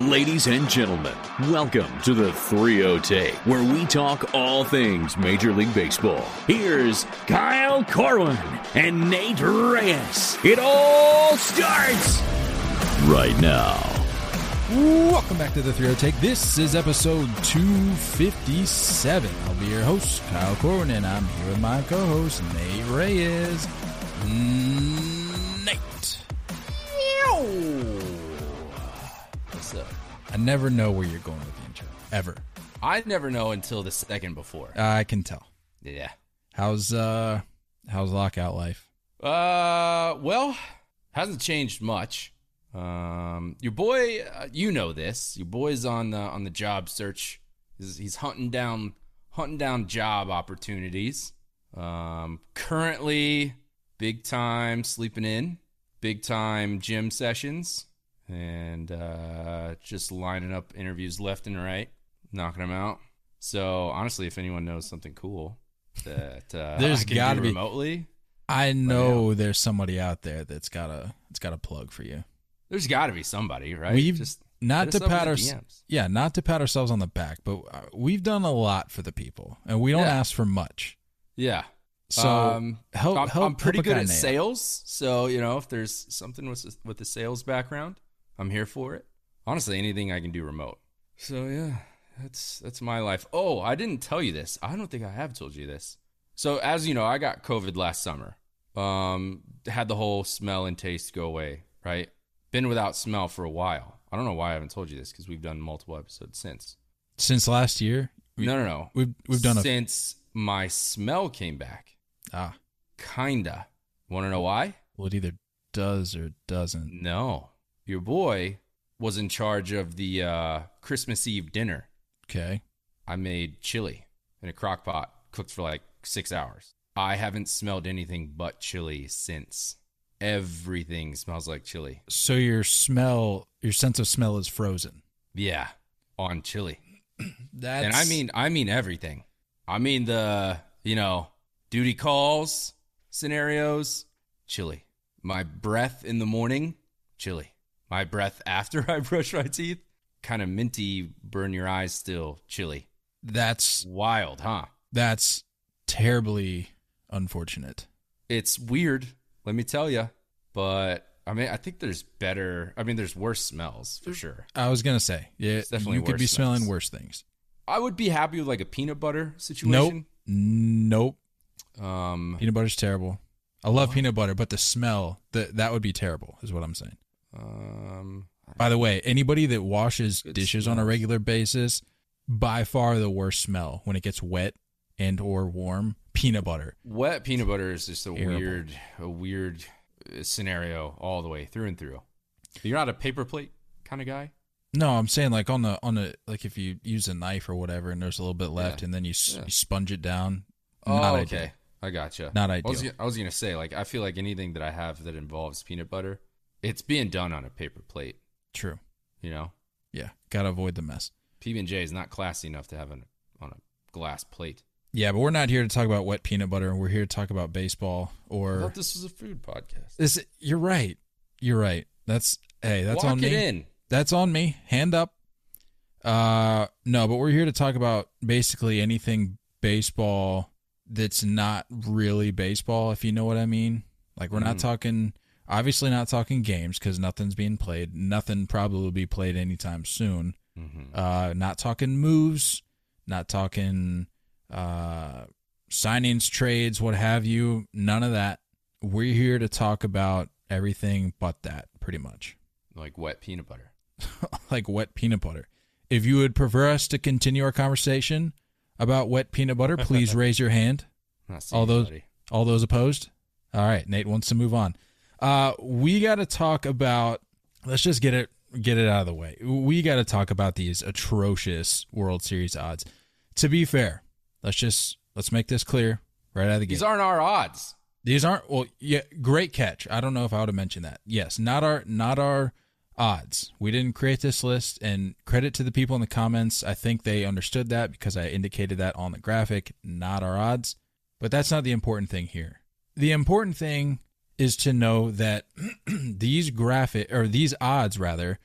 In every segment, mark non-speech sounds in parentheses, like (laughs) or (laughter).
Ladies and gentlemen, welcome to the 30 Take, where we talk all things Major League Baseball. Here's Kyle Corwin and Nate Reyes. It all starts right now. Welcome back to the 30 Take. This is episode 257. I'll be your host, Kyle Corwin, and I'm here with my co host, Nate Reyes. Nate. What's up? I never know where you're going with the intro. Ever. I never know until the second before. I can tell. Yeah. How's uh how's lockout life? Uh, well, hasn't changed much. Um, your boy, uh, you know this. Your boy's on the on the job search. He's, he's hunting down hunting down job opportunities. Um, currently, big time sleeping in, big time gym sessions, and uh, just lining up interviews left and right, knocking them out. So honestly, if anyone knows something cool that uh, (laughs) There's gotta do be- remotely, I know there's somebody out there that's got a it's got a plug for you. There's got to be somebody, right? We've Just not to us up in pat the our yeah, not to pat ourselves on the back, but uh, we've done a lot for the people, and we don't Yeah. ask for much. Yeah. So um, help, I'm, help I'm pretty good at sales, so you know if there's something with with the sales background, I'm here for it. Honestly, anything I can do remote. So yeah, that's that's my life. Oh, I didn't tell you this. I don't think I have told you this. So as you know, I got COVID last summer. Um, had the whole smell and taste go away. Right, been without smell for a while. I don't know why I haven't told you this because we've done multiple episodes since. Since last year, we, no, no, no. we've we've done a since my smell came back. ah. Kinda. Want to know why? Well, it either does or doesn't. No. Your boy was in charge of the uh, Christmas Eve dinner. Okay. I made chili in a crock pot, cooked for like six hours. I haven't smelled anything but chili since. Everything smells like chili. So your smell, your sense of smell is frozen. Yeah, on chili. That's (clears throat) and I mean, I mean everything. I mean the, you know, duty calls scenarios, chili. My breath in the morning, chili. My breath after (laughs) I brush my teeth, kind of minty, burn your eyes still, chilly. that's Wild, huh? that's terribly unfortunate. It's weird, let me tell you. But I mean, I think there's better. I mean, there's worse smells for sure. I was gonna say, yeah, It's definitely you could be smelling worse things. I would be happy with like a peanut butter Nope, situation. nope. Um, Peanut butter's terrible. I love peanut butter, but the smell that that would be terrible, is what I'm saying. Um, By the way, anybody that washes dishes on a regular basis, by far the worst smell when it gets wet and or warm, peanut butter. Wet peanut butter is just a Terrible. weird, a weird uh, scenario all the way through and through. You're not a paper plate kind of guy. No, I'm saying like on the on the like if you use a knife or whatever and there's a little bit left Yeah. and then you, Yeah. you sponge it down. Oh, not okay, ideal. I gotcha. Not I was, ideal. I was gonna say like I feel like anything that I have that involves peanut butter, it's being done on a paper plate. True. You know, Yeah, gotta avoid the mess. PB and J is not classy enough to have an on a glass plate. Yeah, but we're not here to talk about wet peanut butter. We're here to talk about baseball I or thought this was a food podcast. this. You're right. You're right. That's hey, that's on me. in. That's on me. Hand up. Uh no, but we're here to talk about basically anything baseball that's not really baseball, if you know what I mean. Like we're not Mhm. talking obviously not talking games because nothing's being played. Nothing probably will be played anytime soon. Mhm. Uh not talking moves, not talking uh signings, trades, what have you. None of that. We're here to talk about everything but that, pretty much. Like wet peanut butter. (laughs) like wet peanut butter. If you would prefer us to continue our conversation about wet peanut butter, please (laughs) raise your hand. I'm not seeing All those all those opposed? All right, Nate wants to move on. Uh we got to talk about let's just get it get it out of the way. We got to talk about these atrocious World Series odds. To be fair, let's just let's make this clear right out of the gate. These aren't our odds. These aren't well, yeah, great catch. I don't know if I would have mentioned that. Yes, not our not our odds. We didn't create this list and credit to the people in the comments. I think they understood that because I indicated that on the graphic, not our odds. But that's not the important thing here. The important thing is to know that (clears throat) these graphic or these odds rather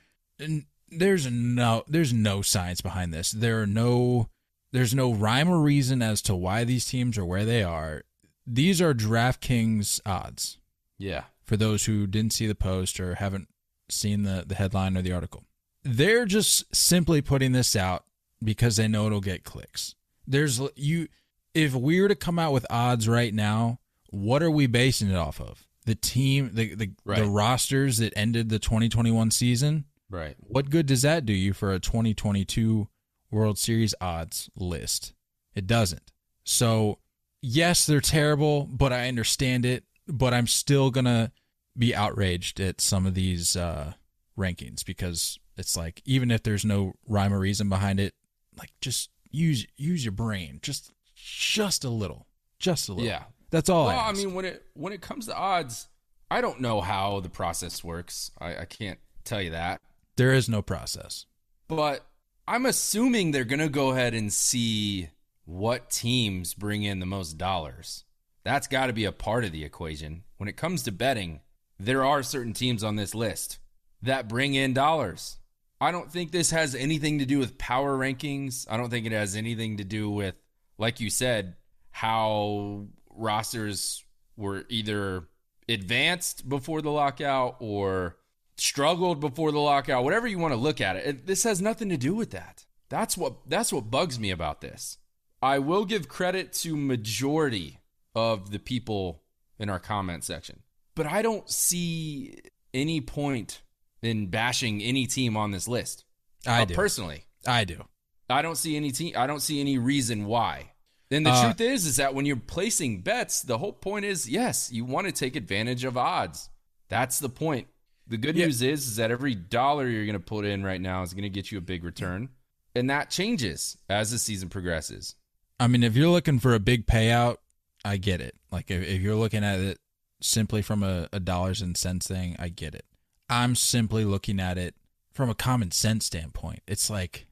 there's no there's no science behind this. There are no there's no rhyme or reason as to why these teams are where they are. These are DraftKings odds. Yeah. For those who didn't see the post or haven't seen the, the headline or the article. They're just simply putting this out because they know it'll get clicks. There's you if we were to come out with odds right now, what are we basing it off of? The team the the, Right. the rosters that ended the 2021 season? Right. What good does that do you for a 2022 World Series odds list? It doesn't. So, yes, they're terrible, but I understand it. But I'm still going to be outraged at some of these uh, rankings because it's like, even if there's no rhyme or reason behind it, like just use use your brain just just a little just a little Yeah. That's all well, I, I mean, when it when it comes to odds, I don't know how the process works. I, I can't tell you that. there is no process But I'm assuming they're going to go ahead and see what teams bring in the most dollars. That's got to be a part of the equation. When it comes to betting, there are certain teams on this list that bring in dollars. I don't think this has anything to do with power rankings. I don't think it has anything to do with, like you said, how rosters were either advanced before the lockout or struggled before the lockout, whatever you want to look at it. it. This has nothing to do with that. That's what that's what bugs me about this. I will give credit to majority of the people in our comment section. But I don't see any point in bashing any team on this list. I Uh, do personally. I do I don't see any team. I don't see any reason why. And the Uh, truth is, is that when you're placing bets, the whole point is, yes, you want to take advantage of odds. That's the point. The good Yeah. news is, is that every dollar you're going to put in right now is going to get you a big return, and that changes as the season progresses. I mean, if you're looking for a big payout, I get it. Like if, if you're looking at it simply from a, a dollars and cents thing, I get it. I'm simply looking at it from a common sense standpoint. It's like,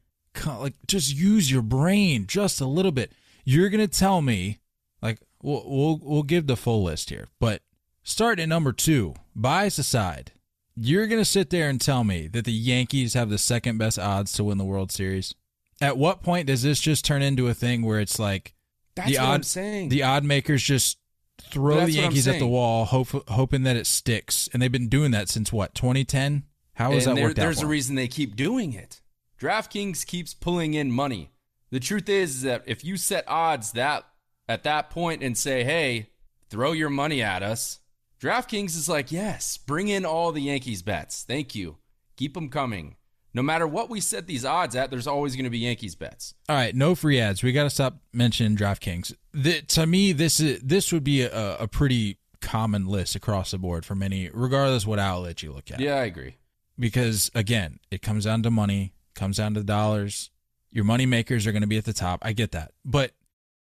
like just use your brain just a little bit. You're gonna tell me, like, we'll we'll we'll give the full list here, but start at number two, bias aside. You're gonna sit there and tell me that the Yankees have the second best odds to win the World Series. At what point does this just turn into a thing where it's like That's the what odd I'm saying. the odd makers just throw the that's what I'm Yankees at the wall, hope, hoping that it sticks, and they've been doing that since what 2010. How has and that there- worked out? there's a reason they keep doing it. DraftKings keeps pulling in money. The truth is that if you set odds that at that point and say, "Hey, throw your money at us," DraftKings is like, "Yes, bring in all the Yankees bets. Thank you. Keep them coming." No matter what we set these odds at, there's always going to be Yankees bets. All right, no free ads. We got to stop mentioning DraftKings. The, to me, this is this would be a, a pretty common list across the board for many, regardless what outlet you look at. Yeah, I agree. because again, it comes down to money, comes down to dollars. Your money makers are going to be at the top. I get that, but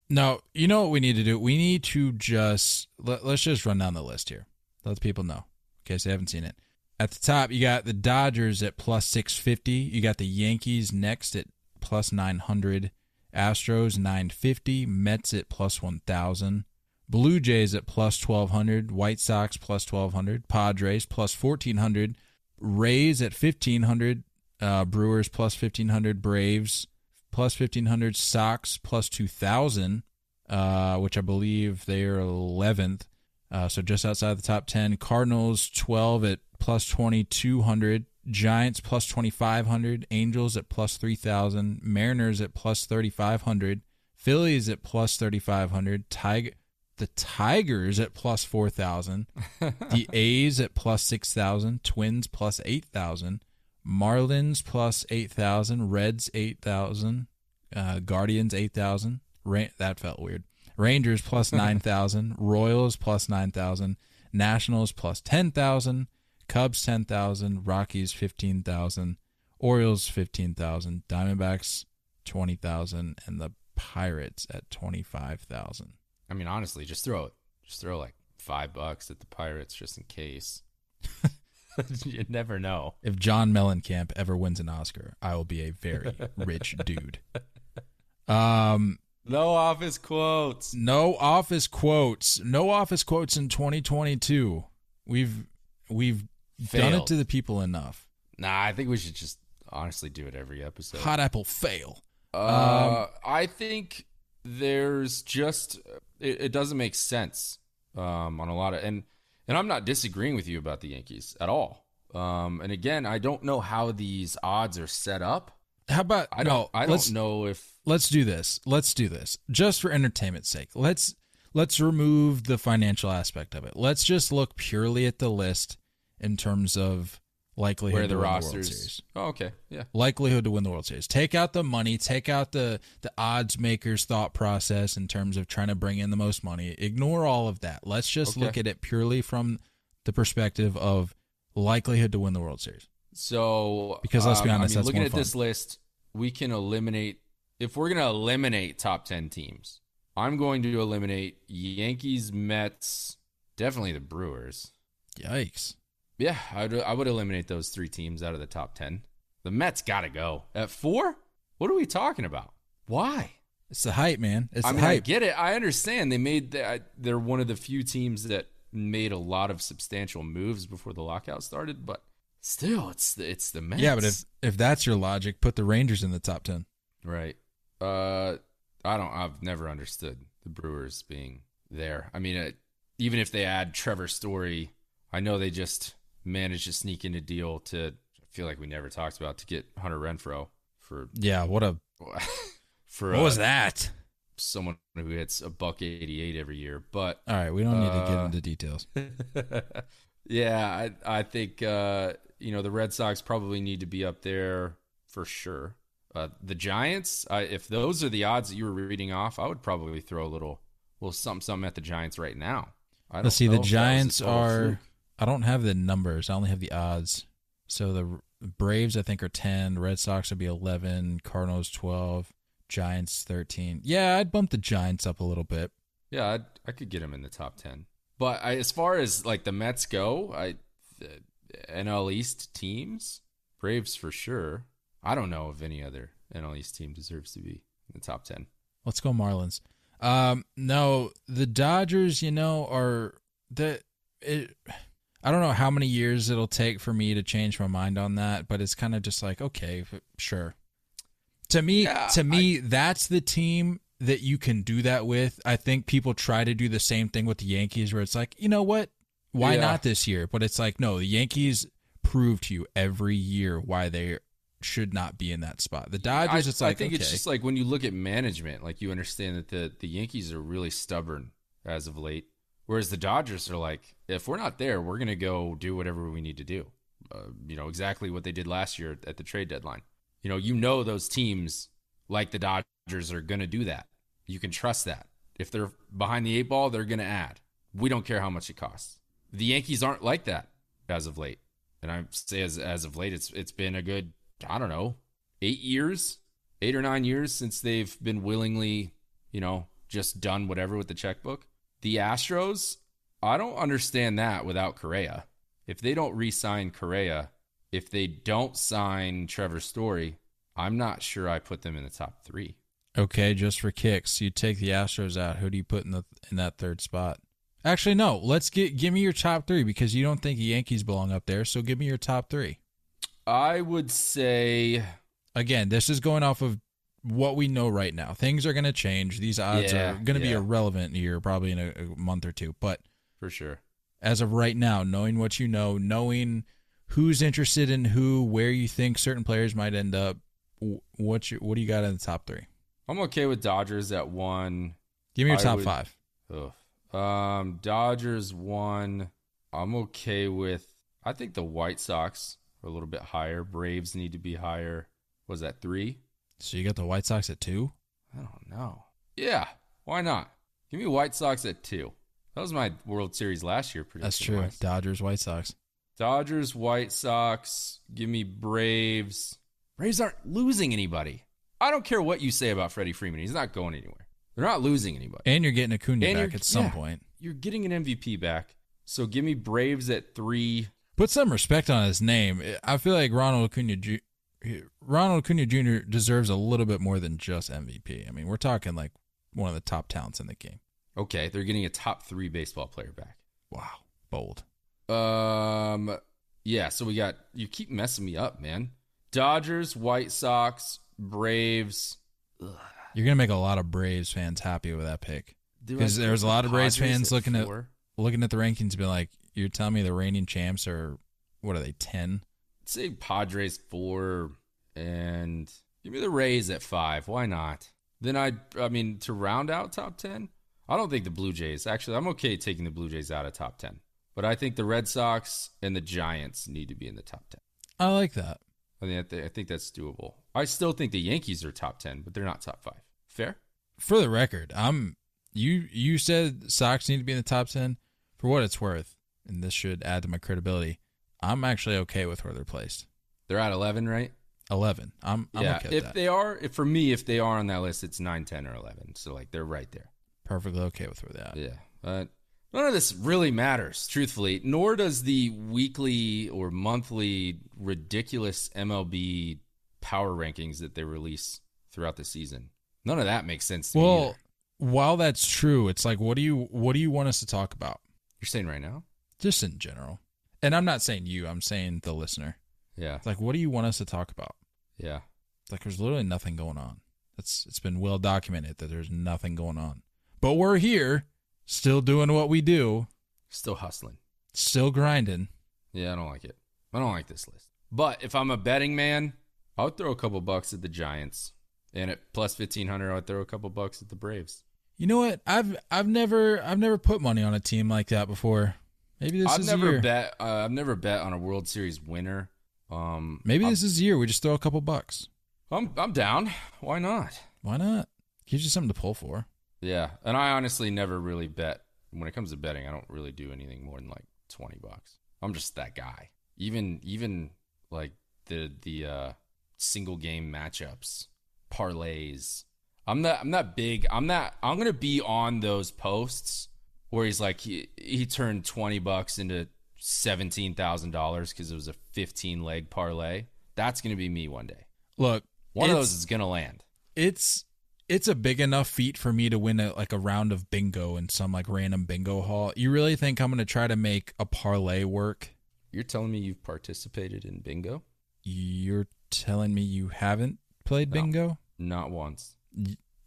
no, you know what we need to do? We need to just let, let's just run down the list here. Let the people know in case they haven't seen it. At the top, you got the Dodgers at plus six fifty. You got the Yankees next at plus nine hundred. Astros nine fifty. Mets at plus one thousand. Blue Jays at plus twelve hundred. White Sox plus twelve hundred. Padres plus fourteen hundred. Rays at fifteen hundred, uh, Brewers plus fifteen hundred, Braves plus fifteen hundred, Sox plus two thousand, uh, which I believe they are eleventh, uh, so just outside the top ten. Cardinals twelve at plus twenty two hundred, Giants plus twenty five hundred, Angels at plus three thousand, Mariners at plus thirty five hundred, Phillies at plus thirty five hundred, Tiger. The Tigers at plus 4,000. (laughs) the A's at plus 6,000. Twins plus 8,000. Marlins plus 8,000. Reds 8,000. Uh, Guardians 8,000. Ra- that felt weird. Rangers plus (laughs) 9,000. Royals plus 9,000. Nationals plus 10,000. Cubs ten thousand, Rockies fifteen thousand, Orioles fifteen thousand, Diamondbacks twenty thousand, and the Pirates at twenty five thousand. I mean, honestly, just throw it. Just throw like five bucks at the Pirates just in case. (laughs) (laughs) you never know. If John Mellencamp ever wins an Oscar, I will be a very (laughs) rich dude. Um, No office quotes. no office quotes. No office quotes in 2022. We've we've done it to the people enough. Nah, I think we should just honestly do it every episode. Hot apple fail. Uh, I think there's just it, it doesn't make sense um, on a lot of and and I'm not disagreeing with you about the Yankees at all. Um, and again, I don't know how these odds are set up. How about I don't. no, I don't know if let's do this. Let's do this just for entertainment's sake. Let's let's remove the financial aspect of it. Let's just look purely at the list in terms of likelihood where to the World. Series. oh, okay, yeah. likelihood to win the World Series. Take out the money, take out the the odds makers thought process in terms of trying to bring in the most money. Ignore all of that. Let's just Okay. look at it purely from the perspective of likelihood to win the World Series. So Because let's be um, honest, I mean, that's looking at fun. this list, we can eliminate if we're going to eliminate top ten teams. I'm going to eliminate Yankees, Mets, definitely the Brewers. Yikes. Yeah, I'd, I would eliminate those three teams out of the top 10. The Mets got to go. At four? What are we talking about? Why? It's the hype, man. It's I the mean, I hype. get it. I understand. They made that. They're one of the few teams that made a lot of substantial moves before the lockout started, but still, it's the, it's the Mets. yeah, but if if that's your logic, put the Rangers in the top 10. Right. Uh, I don't. I've never understood the Brewers being there. I mean, it, even if they add Trevor Story, I know they just managed to sneak in a deal to. I feel like we never talked about to get Hunter Renfroe for Yeah, what a (laughs) for What uh, was that? someone who hits a buck eighty eight every year. But All right, we don't need to get Uh, into details. (laughs) yeah, I I think uh, you know the Red Sox probably need to be up there for sure. Uh, the Giants, I, if those are the odds that you were reading off, I would probably throw a little, little something, something at the Giants right now. I don't Let's see. The if that was a Giants are. I don't have the numbers. I only have the odds. So the Braves, I think, are ten. Red Sox would be eleven. Cardinals twelve. Giants thirteen. Yeah, I'd bump the Giants up a little bit. Yeah, I'd, I could get them in the top ten. But I, as far as like the Mets go, I the NL East teams, Braves for sure. I don't know if any other NL East team deserves to be in the top ten. Let's go Marlins. Um, no, the Dodgers. You know, are the it. I don't know how many years it'll take for me to change my mind on that, but it's kind of just like okay, sure. To me, Yeah, to me, that's the team that you can do that with. I think people try to do the same thing with the Yankees, where it's like, you know what, why Yeah. not this year? But it's like, no, the Yankees prove to you every year why they should not be in that spot. The Dodgers, I, it's like, I think okay. it's just like when you look at management, like you understand that the the Yankees are really stubborn as of late, whereas the Dodgers are like, if we're not there, we're gonna go do whatever we need to do. Uh, you know exactly what they did last year at the trade deadline. You know, you know those teams like the Dodgers are gonna do that. You can trust that. If they're behind the eight ball, they're gonna add. We don't care how much it costs. The Yankees aren't like that as of late, and I say as as of late, it's it's been a good I don't know eight years, eight or nine years since they've been willingly, you know, just done whatever with the checkbook. The Astros, I don't understand that without Correa. If they don't re-sign Correa, if they don't sign Trevor Story, I'm not sure I put them in the top three. Okay, just for kicks, you take the Astros out. Who do you put in the in that third spot? Actually, no. Let's get give me your top three because you don't think the Yankees belong up there. So give me your top three. I would say, Again, this is going off of what we know right now. Things are going to change. These odds Yeah, are going to be irrelevant here, probably in a, a month or two. But for sure. as of right now, knowing what you know, knowing who's interested in who, where you think certain players might end up, what you, what do you got in the top three? I'm okay with Dodgers at one. Give me your I top would- five. Ugh. Um, Dodgers one. I'm okay with. I think the White Sox are a little bit higher. Braves need to be higher. Was that three? So you got the White Sox at two. I don't know. Yeah, why not? Give me White Sox at two. That was my World Series last year. Pretty much. That's true. wise. Dodgers, White Sox. Dodgers, White Sox. Give me Braves. Braves aren't losing anybody. I don't care what you say about Freddie Freeman. He's not going anywhere. They're not losing anybody. And you're getting Acuna And back at some yeah. point. You're getting an MVP back. So give me Braves at three. Put some respect on his name. I feel like Ronald Acuna, Ju- Ronald Acuna Jr. deserves a little bit more than just MVP. I mean, we're talking like one of the top talents in the game. Okay, they're getting a top three baseball player back. Wow, bold. Um, yeah. So we got you keep messing me up, man. Dodgers, White Sox, Braves. You're gonna make a lot of Braves fans happy with that pick. Because there's a lot of Braves fans at looking at looking at the rankings, and be like, "You're telling me the reigning champs are what are they ten? Say Padres four and give me the Rays at five. Why not? Then I, I mean, to round out top ten, I don't think the Blue Jays. Actually, I'm okay taking the Blue Jays out of top ten, but I think the Red Sox and the Giants need to be in the top ten. I like that. I think I think that's doable. I still think the Yankees are top ten, but they're not top five. Fair? For the record, I'm you. You said Sox need to be in the top ten. For what it's worth, and this should add to my credibility. I'm actually okay with where they're placed. They're at eleven, right? Eleven. I'm, I'm yeah. okay with if that. they are, if for me, if they are on that list, it's 9, 10, or eleven. So like they're right there. Perfectly okay with where they are. Yeah, but none of this really matters, truthfully. Nor does the weekly or monthly ridiculous MLB power rankings that they release throughout the season. None of that makes sense to me. Well, while that's true, it's like, what do you what do you want us to talk about? You're saying right now? Just in general. And I'm not saying you. I'm saying the listener. Yeah, It's like, what do you want us to talk about? yeah. It's like, there's literally nothing going on. It's it's been well documented that there's nothing going on. But we're here, still doing what we do, Still hustling. still grinding. Yeah, I don't like it. I don't like this list. But if I'm a betting man, I would throw a couple bucks at the Giants, and at plus fifteen hundred, I would throw a couple bucks at the Braves. You know what? I've I've never I've never put money on a team like that before. Maybe this I've is never year. bet. Uh, I've never bet on a World Series winner. Um, Maybe I'm, this is the year we just throw a couple bucks. I'm I'm down. Why not? Why not? Gives you something to pull for. Yeah, and I honestly never really bet. When it comes to betting, I don't really do anything more than like twenty bucks. I'm just that guy. Even even like the the uh, single game matchups, parlays. I'm not I'm not big. I'm not. I'm gonna be on those posts where he's like he he turned twenty bucks into seventeen thousand dollars because it was a fifteen leg parlay. That's gonna be me one day. Look, One of those is gonna land. it's it's a big enough feat for me to win a, like a round of bingo in some like random bingo hall. You really think I'm going to try to make a parlay work? You're telling me you've participated in bingo? You're telling me you haven't played No. bingo, Not once.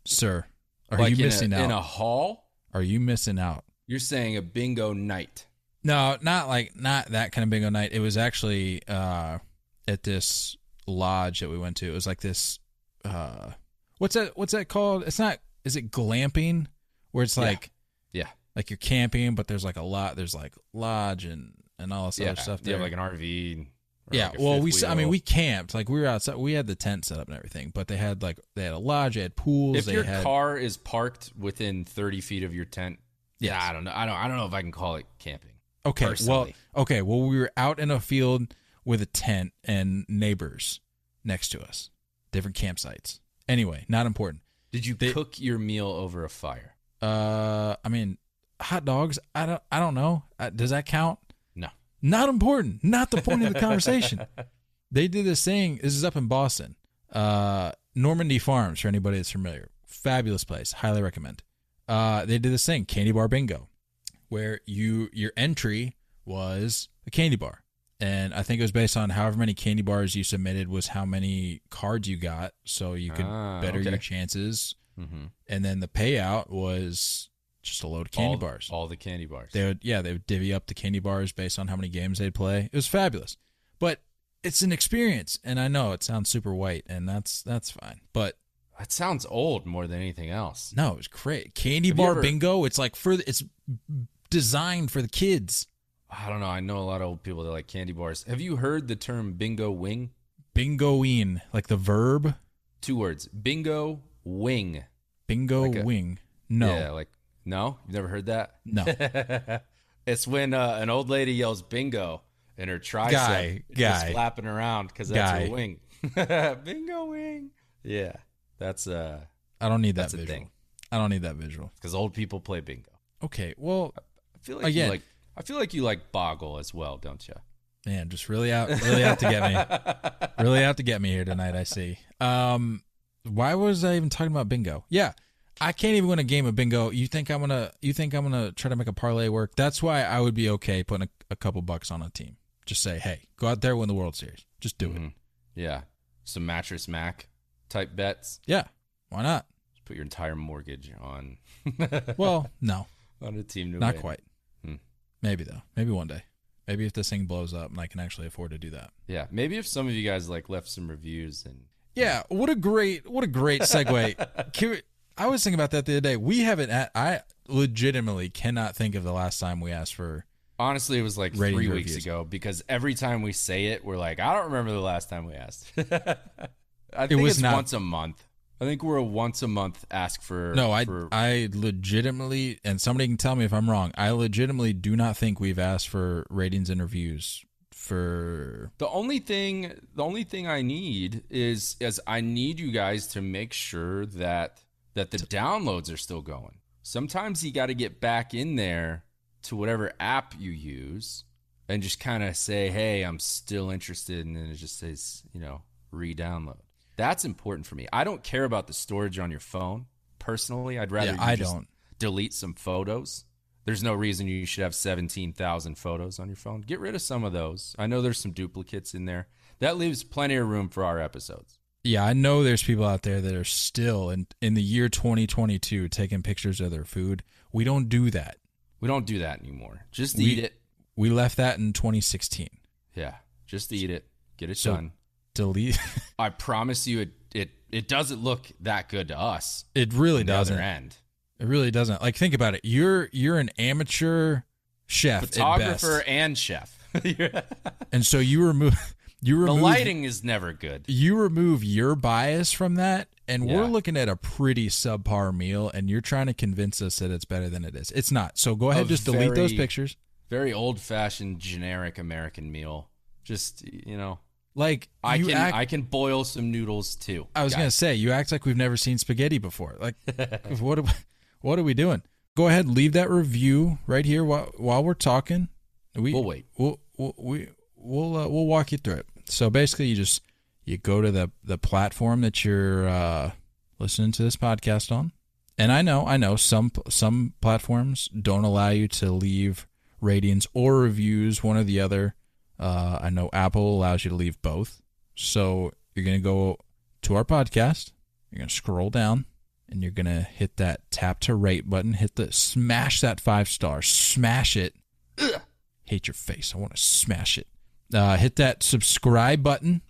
sir? Are Like you missing a, out? In a hall? Are you missing out? You're saying a bingo night. No, not like not that kind of bingo night. It was actually uh at this lodge that we went to. It was like this uh what's that what's that called? It's not is it glamping? Where it's like Yeah. like you're camping, but there's like a lot there's like lodge and and all this yeah. other stuff You there. have like an RV. yeah, like well, we I mean we camped like we were outside. We had the tent set up and everything, but they had like they had a lodge, they had pools. If they your had, car is parked within 30 feet of your tent. Yeah, I don't know. I don't. I don't know if I can call it camping. Okay, personally. well, okay, well, we were out in a field with a tent and neighbors next to us, different campsites. Anyway, not important. Did you They- cook your meal over a fire? Uh, I mean, hot dogs. I don't. I don't know. Uh, does that count? No. Not important. Not the point of the (laughs) conversation. They did this thing. This is up in Boston. Uh, Normandy Farms. For anybody that's familiar, fabulous place. Highly recommend. Uh, they did this thing, candy bar bingo, where you your entry was a candy bar, and I think it was based on however many candy bars you submitted was how many cards you got, so you could Ah, better your chances. Mm-hmm. And then the payout was just a load of candy all, bars. All the candy bars. They would, yeah, they would divvy up the candy bars based on how many games they'd play. It was fabulous, but it's an experience, and I know it sounds super white, and that's that's fine. But that sounds old more than anything else. no, it was great. Candy Have bar ever- bingo. It's like for the, it's designed for the kids. I don't know. I know a lot of old people that like candy bars. Have you heard the term bingo wing? Bingoing, like the verb Two words: bingo wing. bingo Like a- wing. No, Yeah, like no, you've never heard that. no. (laughs) it's when uh, an old lady yells bingo and her tricep Guy, is just guy. flapping around because that's Guy. her wing. (laughs) bingo wing. Yeah, that's uh, I don't need that That's a visual. thing. I don't need that visual. because old people play bingo. Okay, well, I feel like Again. you like. I feel like you like Boggle as well, don't you? man, just really out, really out to get me, (laughs) really out to get me here tonight. I see. Um, why was I even talking about bingo? Yeah, I can't even win a game of bingo. You think I'm gonna? You think I'm gonna try to make a parlay work? That's why I would be okay putting a, a couple bucks on a team. Just say, hey, go out there, win the World Series. Just do it. Mhm. Yeah, some mattress Mack type bets. Yeah, why not? Just put your entire mortgage on (laughs) Well, no, on a team to not win. quite. Hmm. Maybe though. Maybe one day. Maybe if this thing blows up and I can actually afford to do that. Yeah, maybe if some of you guys like left some reviews and Yeah, what a great what a great segue. (laughs) We- I was thinking about that the other day. We haven't I legitimately cannot think of the last time we asked for honestly, it was like three weeks reviews. ago because every time we say it, we're like, I don't remember the last time we asked. (laughs) I think was it's not- once a month. I think we're a once a month ask for. No, I for, I legitimately and somebody can tell me if I'm wrong. I legitimately do not think we've asked for ratings and reviews for The only thing, the only thing I need is, is I need you guys to make sure that that the downloads are still going. Sometimes you got to get back in there to whatever app you use and just kind of say, "Hey, I'm still interested," and then it just says, you know, re-download. That's important for me. I don't care about the storage on your phone personally. I'd rather Yeah, you I just don't. delete some photos. There's no reason you should have 17,000 photos on your phone. Get rid of some of those. I know there's some duplicates in there. That leaves plenty of room for our episodes. Yeah, I know there's people out there that are still in in the year 2022 taking pictures of their food. We don't do that. We don't do that anymore. Just We- eat it. We left that in 2016. Yeah, just eat it. Get it So- done. Delete. (laughs) I promise you, it it it doesn't look that good to us. It really doesn't. end. It really doesn't. Like think about it. You're you're an amateur chef, Photographer and chef. (laughs) and so you remove (laughs) you remove the lighting is never good. you remove your bias from that, and we're looking at a pretty subpar meal, and you're trying to convince us that it's better than it is. It's not. So go ahead, A just delete those pictures. Very old fashioned, generic American meal. Just you know, Like I can act. I can boil some noodles too. I was gonna say you act like we've never seen spaghetti before. Like (laughs) what? Are we, what are we doing? Go ahead, leave that review right here while while we're talking. We We'll wait. We'll we'll we, we'll, uh, we'll walk you through it. So basically, you just you go to the the platform that you're uh, listening to this podcast on, and I know I know some some platforms don't allow you to leave ratings or reviews, one or the other. Uh, I know Apple allows you to leave both. So you're gonna go to our podcast. You're gonna scroll down, and you're gonna hit that tap to rate button. Hit the smash that five star. Smash it. Ugh. Hate your face. I want to smash it. Uh, hit that subscribe button,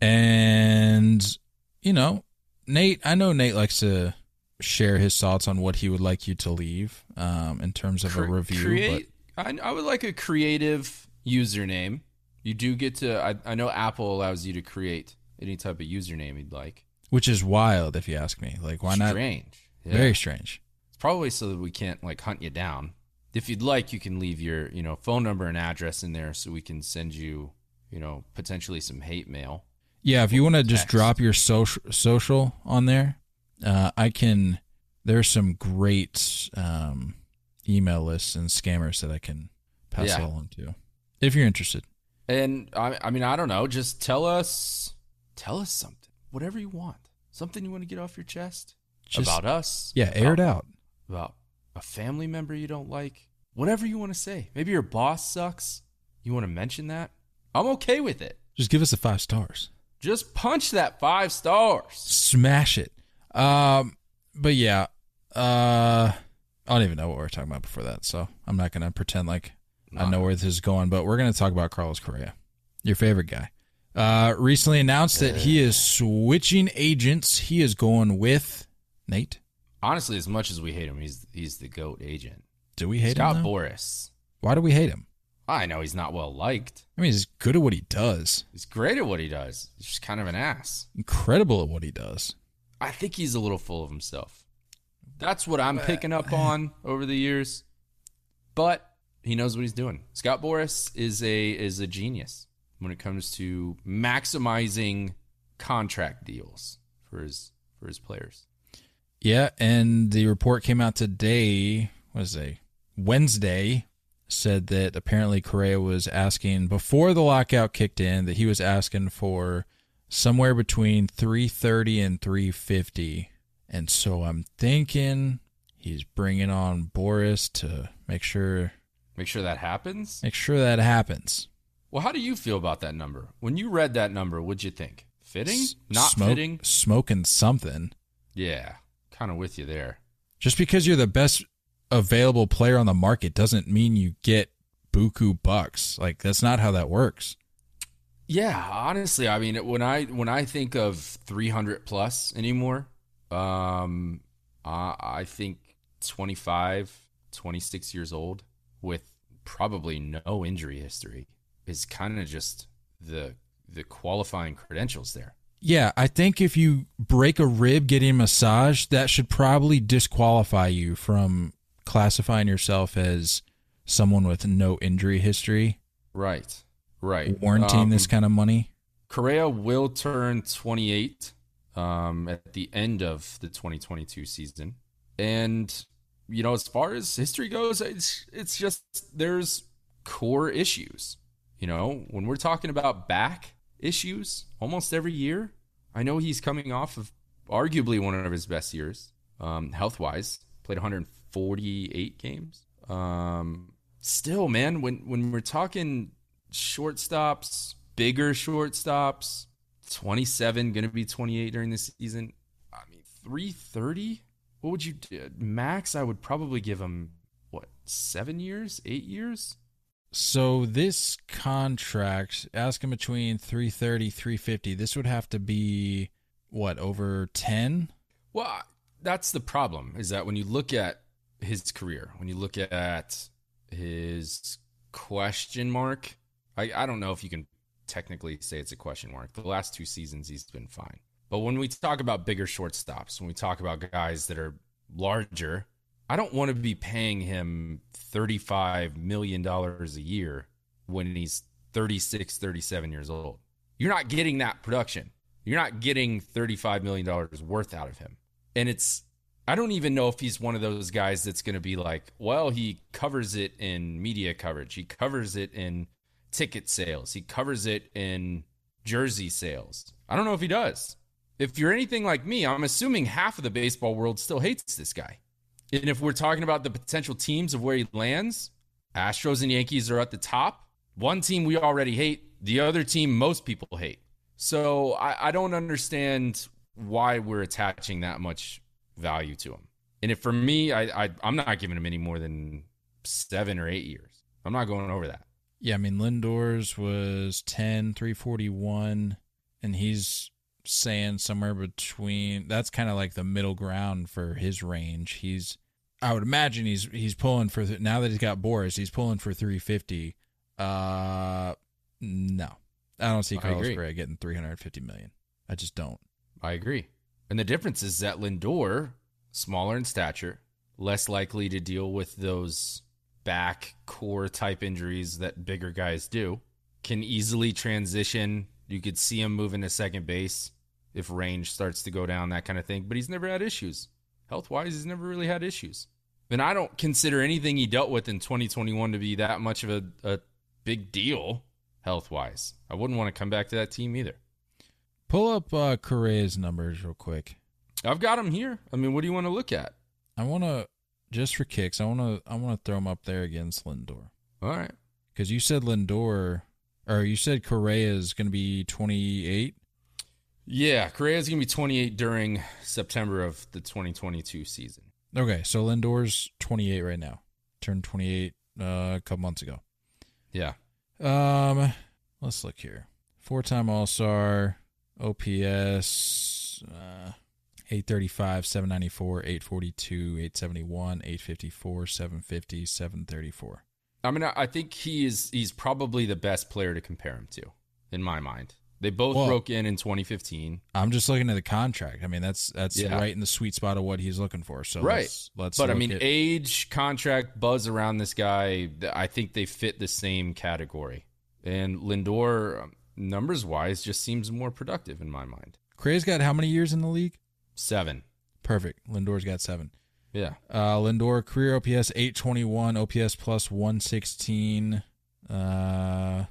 and you know, Nate. I know Nate likes to share his thoughts on what he would like you to leave um, in terms of a review. Create, I, I would like a creative username. You do get to. I, I know Apple allows you to create any type of username you'd like. which is wild if you ask me. Like, why not? Strange. Yeah. Very strange. It's probably so that we can't like hunt you down. If you'd like, you can leave your you know phone number and address in there so we can send you you know potentially some hate mail. Yeah, if you want to just drop your social social on there, uh, I can. There's some great um, email lists and scammers that I can pass Yeah. along to, if you're interested. And I, I mean, I don't know. Just tell us, tell us something, whatever you want, something you want to get off your chest Just- about us. Yeah, air it out. about a family member you don't like, whatever you want to say. Maybe your boss sucks. You want to mention that? I'm okay with it. Just give us the five stars. Just punch that five stars. Smash it. Um, but yeah, uh, I don't even know what we were talking about before that, so I'm not gonna pretend like I know where this is going. But we're gonna talk about Carlos Correa, your favorite guy. Uh, recently announced that he is switching agents. He is going with Nate. Honestly, as much as we hate him, he's he's the goat agent. Do we hate Scott him? though? Boras. Why do we hate him? I know he's not well liked. I mean, he's good at what he does. He's great at what he does. He's just kind of an ass. Incredible at what he does. I think he's a little full of himself. That's what I'm picking up on over the years. But He knows what he's doing. Scott Boras is a is a genius when it comes to maximizing contract deals for his for his players. Yeah, and the report came out today. Was a Wednesday said that apparently Correa was asking before the lockout kicked in that he was asking for somewhere between 330 and 350. And so I'm thinking he's bringing on Boras to make sure Make sure that happens. make sure that happens. Well, how do you feel about that number? When you read that number, what'd you think? Fitting? S- Not smoke- fitting? Smoking something. Yeah, kind of with you there. Just because you're the best available player on the market doesn't mean you get buku bucks. Like that's not how that works. Yeah, honestly, I mean, when I when I think of 300 plus anymore, um, I, I think 25, 26 years old with probably no injury history is kind of just the the qualifying credentials there. Yeah, I think if you break a rib getting a massage, that should probably disqualify you from classifying yourself as someone with no injury history, Right, right. warranting Um, this kind of money. Correa will turn 28 um, at the end of the 2022 season, and you know, as far as history goes, it's it's just there's core issues. You know, when we're talking about back issues, almost every year, I know he's coming off of arguably one of his best years, um, health wise. Played 148 games. Um, still, man, when when we're talking shortstops, bigger shortstops, 27, going to be 28 during the season. I mean, 330? What would you do? Max, I would probably give him, what, seven years, eight years? So this contract, asking between 330, 350, this would have to be what, over 10? Well, that's the problem is that when you look at his career, when you look at his question mark, I, I don't know if you can technically say it's a question mark. The last two seasons, he's been fine. But when we talk about bigger shortstops, when we talk about guys that are larger, I don't want to be paying him $35 million a year when he's 36, 37 years old. You're not getting that production. You're not getting $35 million worth out of him. And it's, I don't even know if he's one of those guys that's going to be like, well, he covers it in media coverage. He covers it in ticket sales. He covers it in jersey sales. I don't know if he does. If you're anything like me, I'm assuming half of the baseball world still hates this guy. And if we're talking about the potential teams of where he lands, Astros and Yankees are at the top. One team we already hate, the other team most people hate. So I, I don't understand why we're attaching that much value to him. And if for me, I, I I'm not giving him any more than seven or eight years. I'm not going over that. Yeah, I mean Lindor's was 10, 341, and he's saying somewhere between that's kind of like the middle ground for his range. He's I would imagine he's he's pulling for now that he's got Boras, he's pulling for 350. Uh no. I don't see Carlos. Correa getting 350 million. I just don't. I agree. And the difference is that Lindor, smaller in stature, less likely to deal with those back core type injuries that bigger guys do, can easily transition. You could see him moving to second base if range starts to go down, that kind of thing. But he's never had issues. Health wise, he's never really had issues. And I don't consider anything he dealt with in 2021 to be that much of a, a big deal health wise. I wouldn't want to come back to that team either. Pull up uh, Correa's numbers real quick. I've got him here. I mean, what do you want to look at? I want to just for kicks. I want to I want to throw him up there against Lindor All right. because you said Lindor or you said Correa is going to be 28. Yeah, Correa's going to be 28 during September of the 2022 season. Okay, so Lindor's 28 right now. Turned 28 uh, a couple months ago. Yeah. Um, let's look here. Four-time All-Star, OPS, uh, 835, 794, 842, 871, 854, 750, 734. I mean, I I think he is he's probably the best player to compare him to in my mind. They both Well- broke in in 2015. I'm just looking at the contract. I mean, that's that's Yeah. right in the sweet spot of what he's looking for. So right. let's, let's but I mean, at- age, contract, buzz around this guy, I think they fit the same category. And Lindor, um, numbers wise, just seems more productive in my mind. Cray's got how many years in the league? Seven. Perfect. Lindor's got seven. Yeah. Uh, Lindor career OPS 821, OPS plus 116. Uh,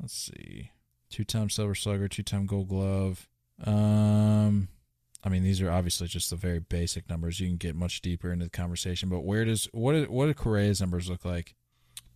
let's see, two time Silver Slugger, two time Gold Glove. Um, I mean these are obviously just the very basic numbers. You can get much deeper into the conversation, but where does what what do Correa's numbers look like?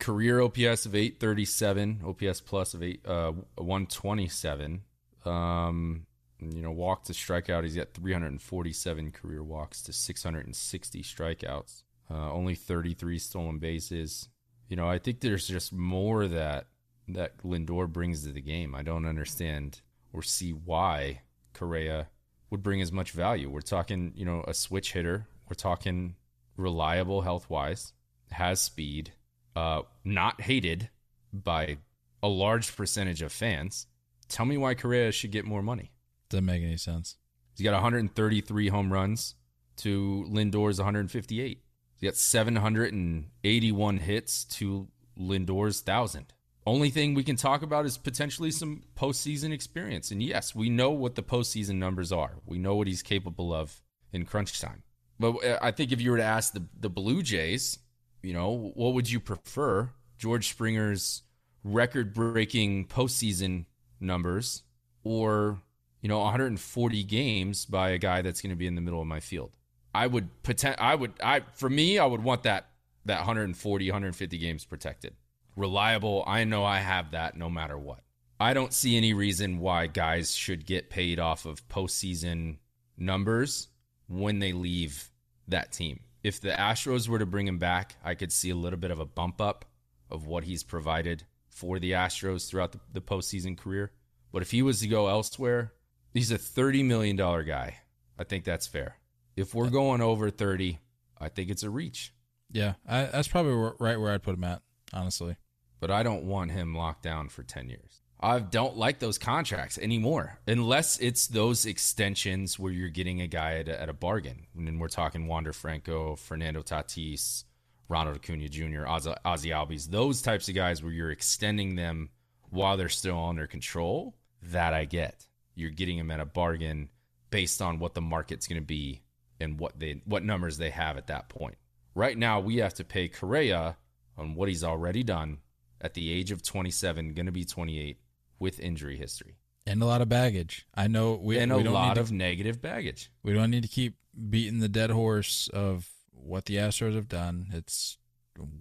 Career OPS of 837, OPS plus of eight, uh, 127. Um, you know, walk to strikeout, he's got 347 career walks to 660 strikeouts. Uh, only 33 stolen bases. You know, I think there's just more that that Lindor brings to the game. I don't understand or see why Correa would bring as much value. We're talking, you know, a switch hitter. We're talking reliable health wise, has speed, uh, not hated by a large percentage of fans. Tell me why Correa should get more money. Doesn't make any sense. He's got 133 home runs to Lindor's 158. He's got 781 hits to Lindor's 1,000. Only thing we can talk about is potentially some postseason experience. And yes, we know what the postseason numbers are. We know what he's capable of in crunch time. But uh, I think if you were to ask the, the Blue Jays, you know, what would you prefer? George Springer's record breaking postseason numbers or, you know, 140 games by a guy that's going to be in the middle of my field? I would pretend, I would, I, for me, I would want that, that 140, 150 games protected. Reliable. I know I have that no matter what. I don't see any reason why guys should get paid off of postseason numbers when they leave that team. If the Astros were to bring him back, I could see a little bit of a bump up of what he's provided for the Astros throughout the, the postseason career. But if he was to go elsewhere, he's a $30 million guy. I think that's fair. If we're going over 30, I think it's a reach. Yeah, I, that's probably right where I'd put him at, honestly. But I don't want him locked down for 10 years. I don't like those contracts anymore, unless it's those extensions where you're getting a guy at a, at a bargain. And we're talking Wander Franco, Fernando Tatis, Ronald Acuna Jr., Ozzie, Ozzie Albies, those types of guys where you're extending them while they're still under control. That I get. You're getting them at a bargain based on what the market's going to be and what they what numbers they have at that point. Right now, we have to pay Correa on what he's already done at the age of 27, going to be 28, with injury history And a lot of baggage. I know we and we a don't lot need of negative baggage. we don't need to keep beating the dead horse of what the Astros have done. It's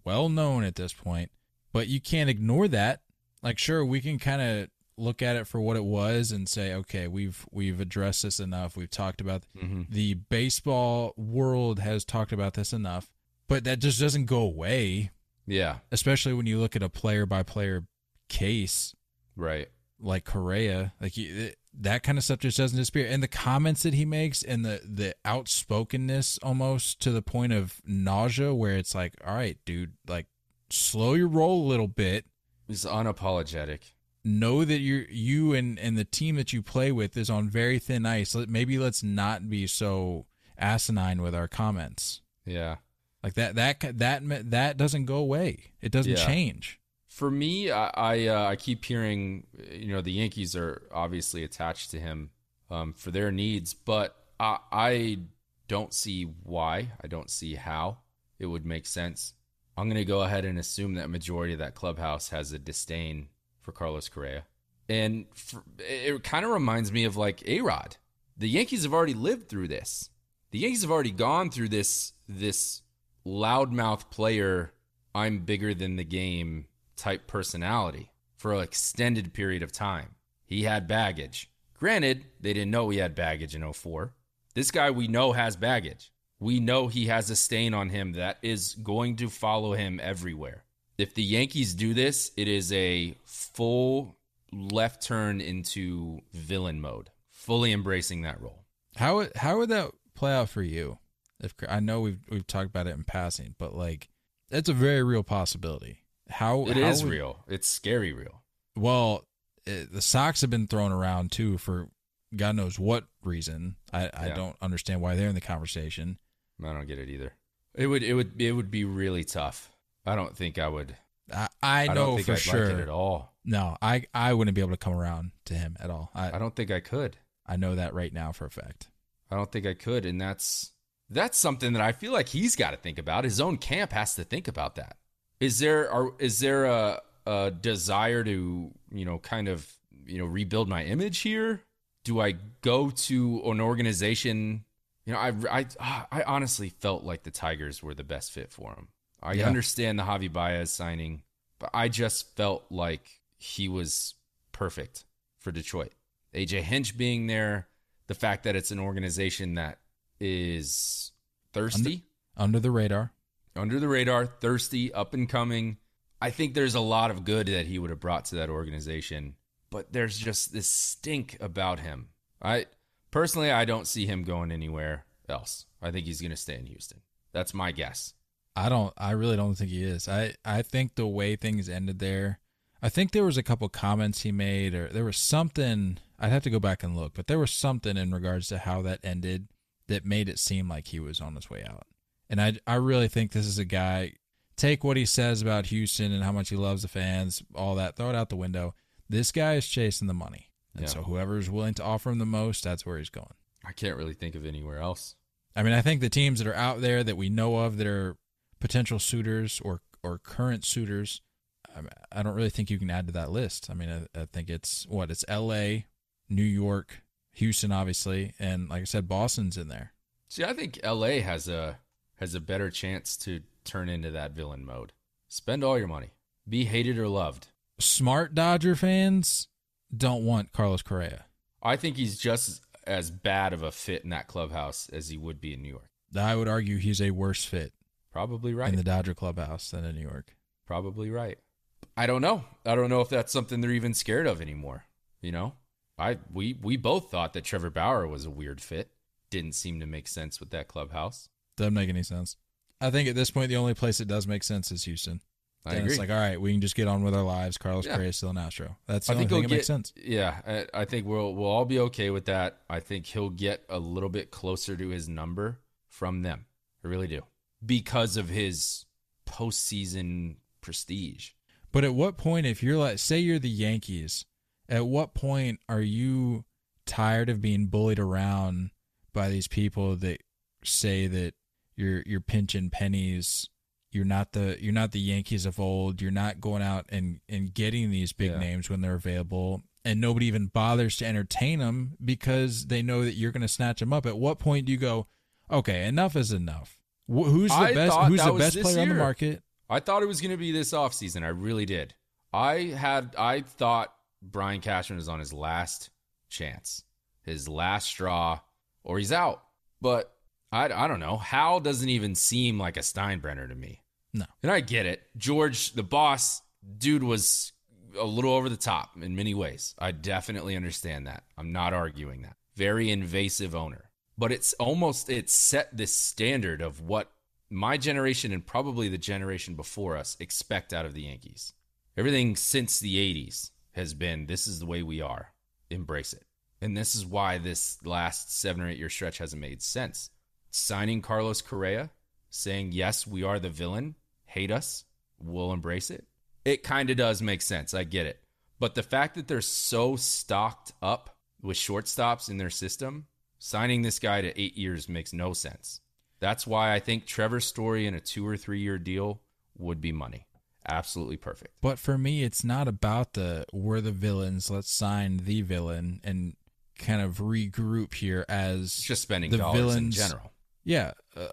well known at this point, but you can't ignore that. Like, sure, we can kind of look at it for what it was and say, okay, we've we've addressed this enough. We've talked about mm-hmm. the baseball world has talked about this enough, but that just doesn't go away. Yeah, Especially when you look at a player by player case right. like Correa, like you, that kind of stuff just doesn't disappear. And the comments that he makes and the the outspokenness almost to the point of nausea, where it's like, all right, dude, like slow your roll a little bit. He's unapologetic. Know that you you and and the team that you play with is on very thin ice. Maybe let's not be so asinine with our comments. Yeah. Like that that that that doesn't go away. It doesn't Yeah. change. For me, I I, uh, I keep hearing, you know, the Yankees are obviously attached to him um, for their needs, but I, I don't see why. I don't see how it would make sense. I'm going to go ahead and assume that majority of that clubhouse has a disdain for Carlos Correa, and for, it kind of reminds me of like A Rod. The Yankees have already lived through this. The Yankees have already gone through this this loudmouth player, I'm bigger than the game type personality for an extended period of time. He had baggage. Granted, they didn't know he had baggage in 04. This guy we know has baggage. We know he has a stain on him that is going to follow him everywhere. If the Yankees do this, it is a full left turn into villain mode, fully embracing that role. How how would that play out for you? If I know we've we've talked about it in passing, but like that's a very real possibility. How It how is would- real. It's scary real. Well, it, the Sox have been thrown around too for God knows what reason. I, I Yeah. don't understand why they're in the conversation. I don't get it either. It would it would it would be really tough. I don't think I would. I, I I, know don't think for I'd sure. like at all. No, I I wouldn't be able to come around to him at all. I I don't think I could. I know that right now for a fact. I don't think I could, and that's that's something that I feel like he's got to think about. His own camp has to think about that. Is there are is there a a desire to you know kind of you know rebuild my image here? Do I go to an organization? You know, I I I honestly felt like the Tigers were the best fit for him. I Yeah. understand the Javi Baez signing, but I just felt like he was perfect for Detroit. AJ Hinch being there, the fact that it's an organization that is thirsty, Under the radar. under, the radar, thirsty, up and coming. I think there's a lot of good that he would have brought to that organization, but there's just this stink about him. I personally, I don't see him going anywhere else. I think he's going to stay in Houston. That's my guess. I don't. I really don't think he is. I I think the way things ended there. I think there was a couple comments he made, or there was something. I'd have to go back and look, but there was something in regards to how that ended that made it seem like he was on his way out. And I I really think this is a guy. Take what he says about Houston and how much he loves the fans, all that. Throw it out the window. This guy is chasing the money, and Yeah. so whoever's willing to offer him the most, that's where he's going. I can't really think of anywhere else. I mean, I think the teams that are out there that we know of that are potential suitors or or current suitors, I, I don't really think you can add to that list. I mean, I, I think it's what it's L.A., New York, Houston, obviously, and like I said, Boston's in there. See, I think LA has a has a better chance to turn into that villain mode. Spend all your money. Be hated or loved. Smart Dodger fans don't want Carlos Correa. I think he's just as bad of a fit in that clubhouse as he would be in New York. I would argue he's a worse fit Probably right. in the Dodger clubhouse than in New York. Probably right. I don't know. I don't know if that's something they're even scared of anymore. You know? I we we both thought that Trevor Bauer was a weird fit. Didn't seem to make sense with that clubhouse. Doesn't make any sense. I think at this point, the only place it does make sense is Houston. I Then agree. It's like, all right, we can just get on with our lives. Carlos Yeah. Correa is still an Astro. That's the I only think thing that makes sense. Yeah, I, I think we'll we'll all be okay with that. I think he'll get a little bit closer to his number from them. I really do because of his postseason prestige. But at what point, if you're like, say you're the Yankees, at what point are you tired of being bullied around by these people that say that you're you're pinching pennies? You're not the you're not the Yankees of old. You're not going out and and getting these big Yeah. names when they're available, and nobody even bothers to entertain them because they know that you're going to snatch them up. At what point do you go, okay, enough is enough? Wh- Who's the I best? Who's the best player on the market? I thought it was going to be this offseason. I really did. I had I thought Brian Cashman is on his last chance, his last straw, or he's out. But I, I don't know. Hal doesn't even seem like a Steinbrenner to me. No. And I get it. George, the boss, dude was a little over the top in many ways. I definitely understand that. I'm not arguing that. Very invasive owner. But it's almost it set this standard of what my generation and probably the generation before us expect out of the Yankees. Everything since the 80s has been this is the way we are. Embrace it. And this is why this last 7 or 8 year stretch hasn't made sense. Signing Carlos Correa, saying yes, we are the villain, hate us, we'll embrace it. It kind of does make sense. I get it. But the fact that they're so stocked up with shortstops in their system, signing this guy to eight years makes no sense. That's why I think Trevor Story in a two or three year deal would be money. Absolutely perfect. But for me, it's not about the we're the villains. Let's sign the villain and kind of regroup here as It's just spending the dollars villains. in general. Yeah, uh,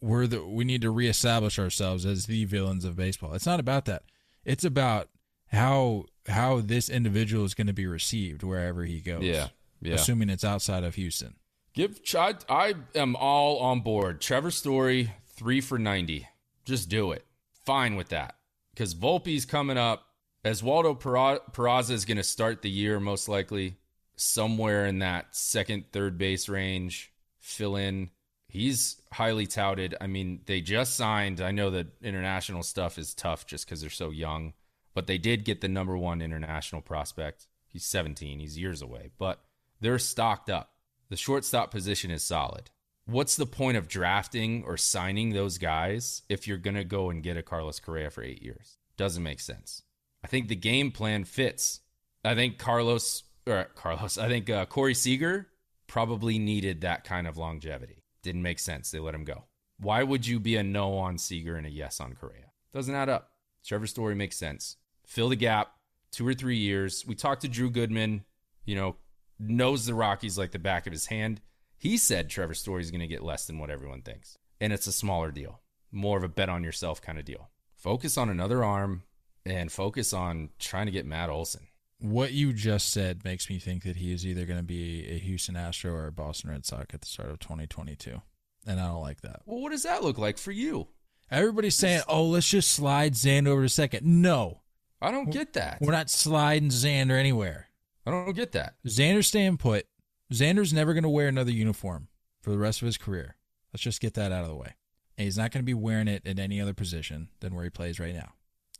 we're the we need to reestablish ourselves as the villains of baseball. It's not about that. It's about how how this individual is going to be received wherever he goes. Yeah. Yeah. assuming it's outside of Houston. Give I, I am all on board. Trevor Story three for ninety. Just do it. Fine with that. Because Volpe's coming up. Oswaldo Pera- Peraza is going to start the year most likely somewhere in that second, third base range. Fill in. He's highly touted. I mean, they just signed. I know that international stuff is tough just because they're so young, but they did get the number one international prospect He's 17. He's years away, but they're stocked up. The shortstop position is solid. What's the point of drafting or signing those guys if you're going to go and get a Carlos Correa for eight years? Doesn't make sense. I think the game plan fits. I think Carlos, or Carlos, I think uh, Corey Seager probably needed that kind of longevity. Didn't make sense. They let him go. Why would you be a no on Seager and a yes on Correa? Doesn't add up. Trevor Story makes sense. Fill the gap, two or three years. We talked to Drew Goodman, you know, knows the Rockies like the back of his hand. He said Trevor Story is going to get less than what everyone thinks. And it's a smaller deal, more of a bet on yourself kind of deal. Focus on another arm and focus on trying to get Matt Olson. What you just said makes me think that he is either going to be a Houston Astro or a Boston Red Sox at the start of 2022. And I don't like that. Well, what does that look like for you? Everybody's saying, oh, let's just slide Xander over to second. No, I don't get that. we're not sliding Xander anywhere. I don't get that. Xander's staying put. Xander's never going to wear another uniform for the rest of his career. Let's just get that out of the way. And he's not going to be wearing it in any other position than where he plays right now.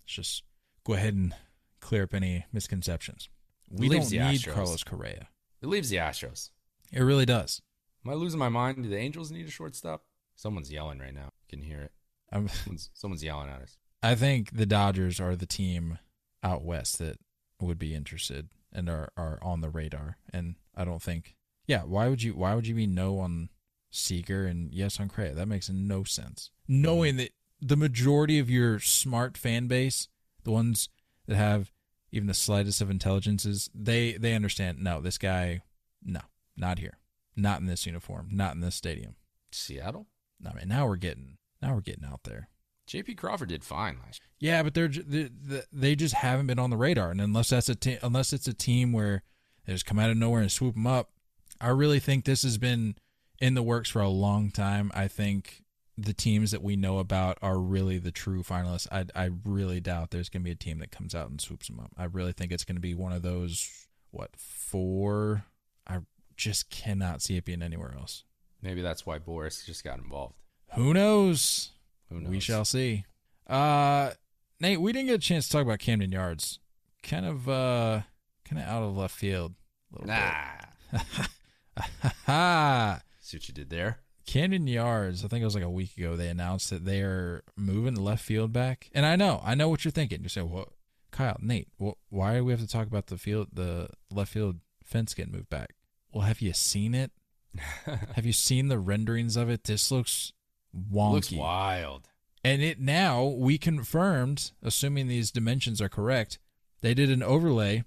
Let's just go ahead and clear up any misconceptions. We Leaves don't the need Astros. Carlos Correa. It leaves the Astros. It really does. Am I losing my mind? Do the Angels need a shortstop? Someone's yelling right now. You can hear it. I'm, (laughs) Someone's, someone's yelling at us. I think the Dodgers are the team out west that would be interested and are, are on the radar. And I don't think, yeah, why would you why would you be no on Seager and yes on Correa? That makes no sense. Knowing that the majority of your smart fan base, the ones that have even the slightest of intelligences, they they understand. No, this guy, no, not here, not in this uniform, not in this stadium. Seattle? I mean, now we're getting now we're getting out there. JP Crawford did fine last year. Yeah, but they're they, they- they just haven't been on the radar, and unless that's a te- unless it's a team where they just come out of nowhere and swoop them up, I really think this has been in the works for a long time. I think the teams that we know about are really the true finalists. I I really doubt there's going to be a team that comes out and swoops them up. I really think it's going to be one of those what four. I just cannot see it being anywhere else. Maybe that's why Boras just got involved. Who knows? Who knows? We shall see. Uh Nate, we didn't get a chance to talk about Camden Yards. Kind of uh kind of out of left field. a little Nah. (laughs) Ha! (laughs) See what you did there? Camden Yards, I think it was like a week ago, they announced that they're moving the left field back. And I know, I know what you're thinking. You say, "Well, Kyle, Nate, wh- why do we have to talk about the field, the left field fence getting moved back?" Well, have you seen it? (laughs) have you seen the renderings of it? This looks wonky. Looks wild. And it now we confirmed, assuming these dimensions are correct, they did an overlay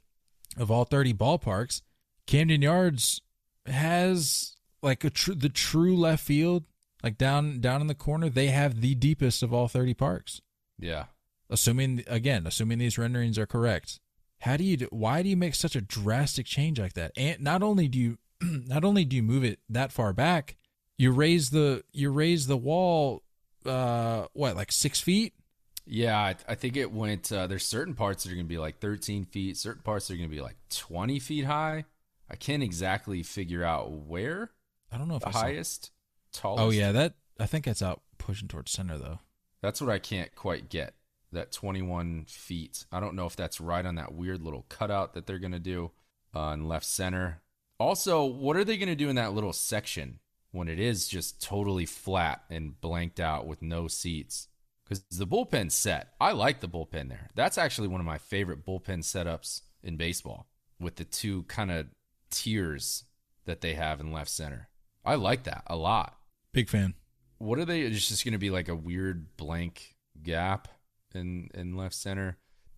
of all 30 ballparks. Camden Yards has like a tr- the true left field, like down down in the corner. They have the deepest of all 30 parks. Yeah. Assuming again, assuming these renderings are correct. How do you do, why do you make such a drastic change like that? And not only do you (clears throat) not only do you move it that far back, you raise the you raise the wall uh what like six feet Yeah, I, I think it went. Uh, there's certain parts that are going to be like 13 feet, certain parts that are going to be like 20 feet high. I can't exactly figure out where i don't know if the I saw- highest, tallest. oh yeah that i think that's out pushing towards center though That's what I can't quite get. That 21 feet. I don't know if that's right on that weird little cutout that they're going to do uh, in left center. Also, what are they going to do in that little section when it is just totally flat and blanked out with no seats? Because the bullpen set. I like the bullpen there. That's actually one of my favorite bullpen setups in baseball with the two kind of tiers that they have in left center. I like that a lot. Big fan. What are they it's just going to be like a weird blank gap in in left center?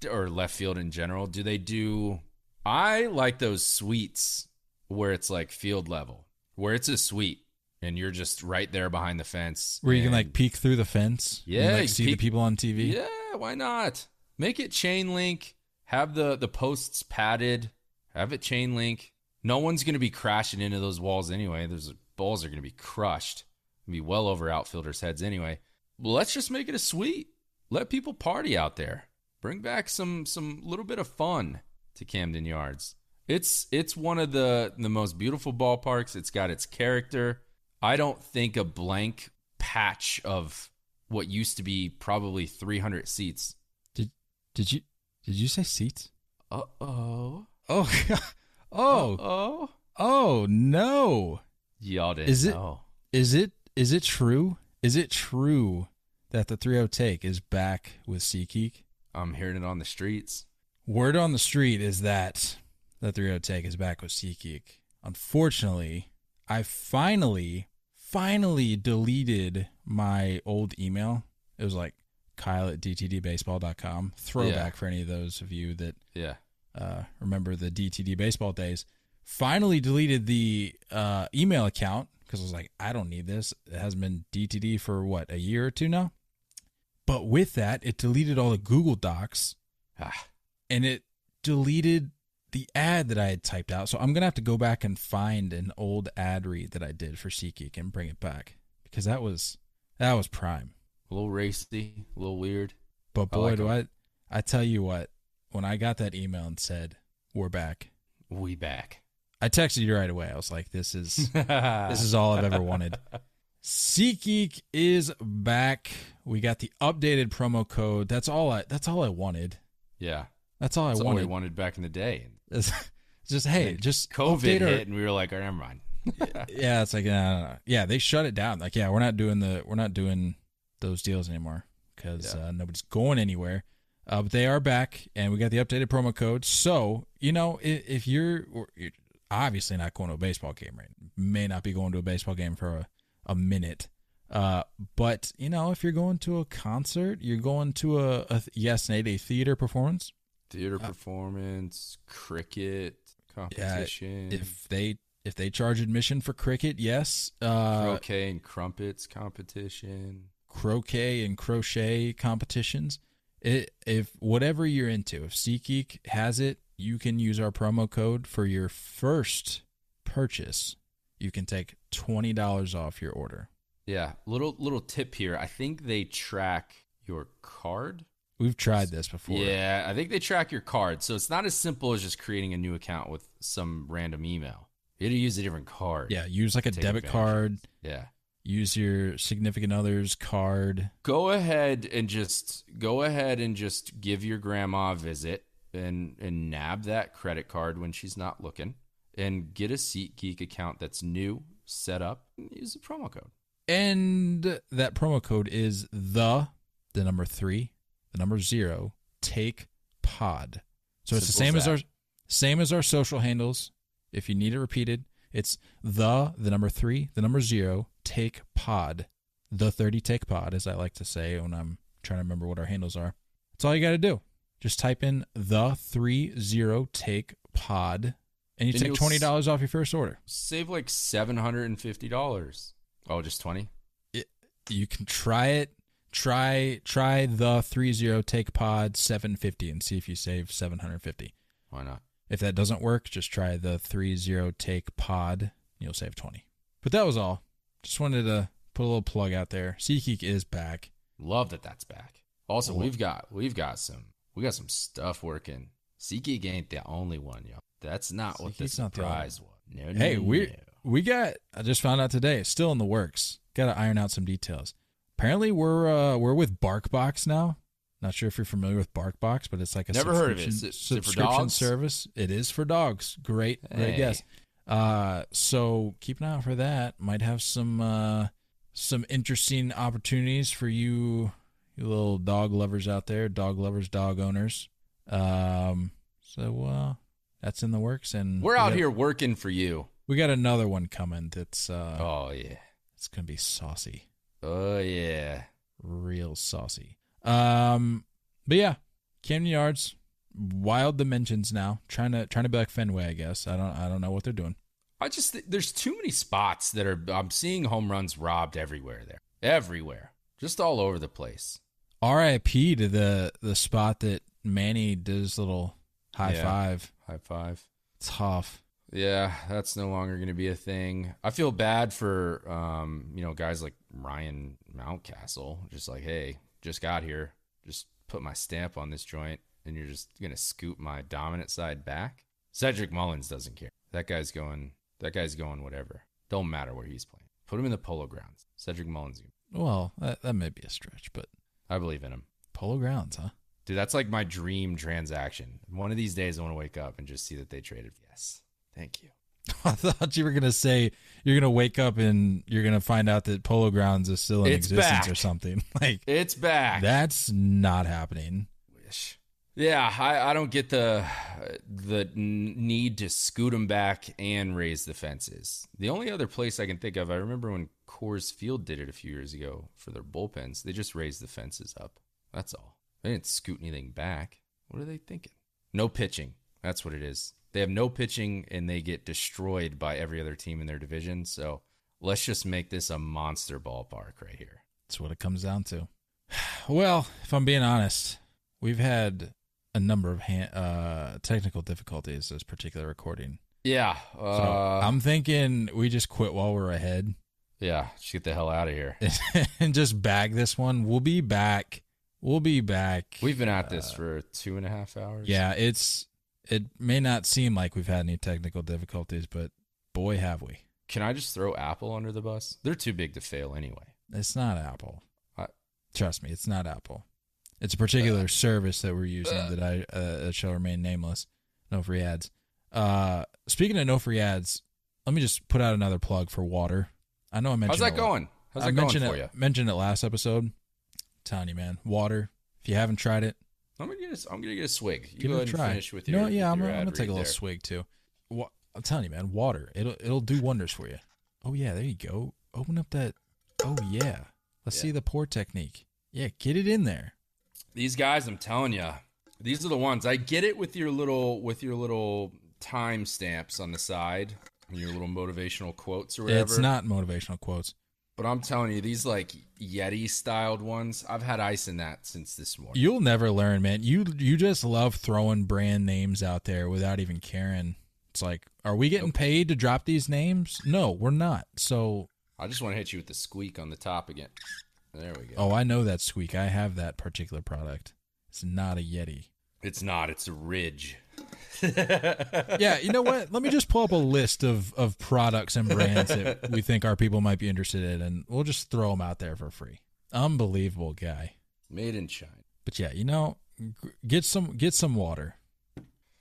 Or left field in general? Do they do i like those suites where it's like field level where it's a suite and you're just right there behind the fence where you can like peek through the fence and, Yeah, like see peek- the people on tv yeah why not? Make it chain link have the the posts padded have it chain link no one's going to be crashing into those walls anyway. Those balls are going to be crushed. Be well over outfielders heads anyway. Let's just make it a suite let people party out there. Bring back some some little bit of fun to camden yards. It's it's one of the the most beautiful ballparks. It's got its character. I don't think a blank patch of what used to be probably 300 seats did did you did you say seats? Uh-oh. Oh, (laughs) oh, Oh, oh Oh no! y'all didn't Is it- know. Is it is it true? Is it true that the 30 Take is back with SeatGeek? I'm hearing it on the streets. Word on the street is that the 30 Take is back with SeatGeek. Unfortunately, I finally, finally deleted my old email. It was like Kyle at DTDbaseball.com. Throwback Yeah. for any of those of you that Yeah. Uh, remember the DTD baseball days. Finally deleted the uh, email account because I was like, I don't need this. It hasn't been DTD for what a year or two now. But with that, it deleted all the Google Docs Ah, and it deleted the ad that I had typed out. So I'm gonna have to go back and find an old ad read that I did for SeatGeek and bring it back because that was that was prime. a little racy, a little weird. But I boy, like do 'em. I I tell you what, when I got that email and said we're back, We back. I texted you right away. I was like, "This is (laughs) this is all I've ever wanted." SeatGeek is back. We got the updated promo code. That's all I. That's all I wanted. yeah. That's all I That's all we wanted. wanted back in the day. It's (laughs) just hey, just COVID update our- hit, and we were like, "Oh, never mind." (laughs) yeah, it's like no. yeah, they shut it down. Like yeah, we're not doing the we're not doing those deals anymore because Yeah. uh, nobody's going anywhere. Uh, but they are back, and we got the updated promo code. So you know, if, if you're, you're obviously not going to a baseball game, right? May not be going to a baseball game for a, a minute. Uh, but you know, if you're going to a concert, you're going to a, a yes, Nate, a theater performance. Theater performance, cricket competition, If they if they charge admission for cricket, yes. Uh, croquet and crumpets competition. croquet and crochet competitions. It, if whatever you're into, if SeatGeek has it, you can use our promo code for your first purchase. You can take twenty dollars off your order. Yeah, little little tip here. I think they track your card. We've tried this before. Yeah, I think they track your card. So it's not as simple as just creating a new account with some random email. You had to use a different card. Yeah, use like a debit card. Yeah. Use your significant other's card. Go ahead and just go ahead and just give your grandma a visit and and nab that credit card when she's not looking and get a SeatGeek account that's new, set up, and use the promo code. And that promo code is the the number three, the number zero, take pod. So it's the same as as our same as our social handles. If you need it repeated, it's the the number three, the number zero, take pod. The thirty take pod, as I like to say when I'm trying to remember what our handles are. That's all you gotta do. Just type in the three zero take pod and you And take you'll twenty s- dollars off your first order. Save like seven hundred and fifty dollars. Oh, just twenty? it, you can try it. Try try the three zero take pod seven fifty and see if you save seven hundred fifty. Why not? If that doesn't work, just try the three zero take pod. You'll save twenty. But that was all. Just wanted to put a little plug out there. SeatGeek is back. Love that that's back. Also, we've got we've got some we got some stuff working. SeatGeek ain't the only one, yo. That's not what the SeatGeek's not the only surprise was. No, no, Hey, no, we we got. I just found out today. Still in the works. Got to iron out some details. Apparently, we're uh, we're with BarkBox now. Not sure if you're familiar with BarkBox, but it's like a Never heard of it. subscription- it- is it subscription service. It is for dogs. Great, great Hey. guess. Uh, so keep an eye out for that. Might have some uh, some interesting opportunities for you, you little dog lovers out there, dog lovers, dog owners. Um, so uh, that's in the works, and We're we out got- here working for you. We got another one coming. That's uh, Oh yeah. it's gonna be saucy, Oh yeah. real saucy. Um, but yeah, Camden Yards, wild dimensions now. Trying to trying to be like Fenway, I guess. I don't I don't know what they're doing. I just th- there's too many spots that are I'm seeing home runs robbed everywhere there. Everywhere. Just all over the place. R.I.P. to the the spot that Manny did his little high Yeah. five. High five. Tough. Yeah, that's no longer going to be a thing. I feel bad for um, you know, guys like Ryan Mountcastle. Just like, hey, just got here. Just put my stamp on this joint and you're just going to scoop my dominant side back. Cedric Mullins doesn't care. That guy's going that guy's going whatever. Don't matter where he's playing. Put him in the polo grounds. Cedric Mullins. Well, that, that may be a stretch, but I believe in him. Polo Grounds, huh? Dude, that's like my dream transaction. One of these days, I want to wake up and just see that they traded. Yes, thank you. (laughs) I thought you were gonna say you're gonna wake up and you're gonna find out that Polo Grounds is still in It's existence back. or something. (laughs) Like It's back. that's not happening. Wish. Yeah, I, I don't get the the need to scoot them back and raise the fences. The only other place I can think of, I remember when Coors Field did it a few years ago for their bullpens. They just raised the fences up. That's all. They didn't scoot anything back. What are they thinking? No pitching. That's what it is. They have no pitching and they get destroyed by every other team in their division. So let's just make this a monster ballpark right here. That's what it comes down to. (sighs) Well, if I'm being honest, we've had a number of ha- uh, technical difficulties this particular recording. Yeah. So Uh, I'm thinking we just quit while we're ahead yeah. Just get the hell out of here. (laughs) and just bag this one. We'll be back. We'll be back. We've been at this for two and a half hours. yeah, it's it may not seem like we've had any technical difficulties, but boy have we. Can I just throw Apple under the bus? They're too big to fail anyway. It's not Apple. I- Trust me, it's not Apple. It's a particular service that we're using that I uh, that shall remain nameless. No free ads. Uh, speaking of no free ads, let me just put out another plug for water. I know I mentioned How's that it going? How's I that going for it, you? Mentioned it last episode. telling you, man, water. If you haven't tried it, I'm gonna get a, I'm gonna get a swig. You go ahead and try. finish with you your. what? yeah, I'm, your gonna- I'm gonna take a little there. swig too. I'm telling you, man, water. It'll it'll do wonders for you. Oh yeah, there you go. Open up that. Oh yeah. Let's Yeah. see the pour technique. Yeah, get it in there. These guys, I'm telling you, these are the ones. I get it with your little with your little time stamps on the side, your little motivational quotes or whatever. It's not motivational quotes. But I'm telling you, these like Yeti styled ones, I've had ice in that since this morning. You'll never learn, man. You you just love throwing brand names out there without even caring. It's like, are we getting paid to drop these names? No, we're not. So, I just want to hit you with the squeak on the top again. There we go. oh, I know that squeak. I have that particular product. It's not a Yeti. It's not. It's a ridge. (laughs) yeah, you know what? Let me just pull up a list of, of products and brands that we think our people might be interested in, and we'll just throw them out there for free. Unbelievable guy. Made in China. But yeah, you know, get some get some water.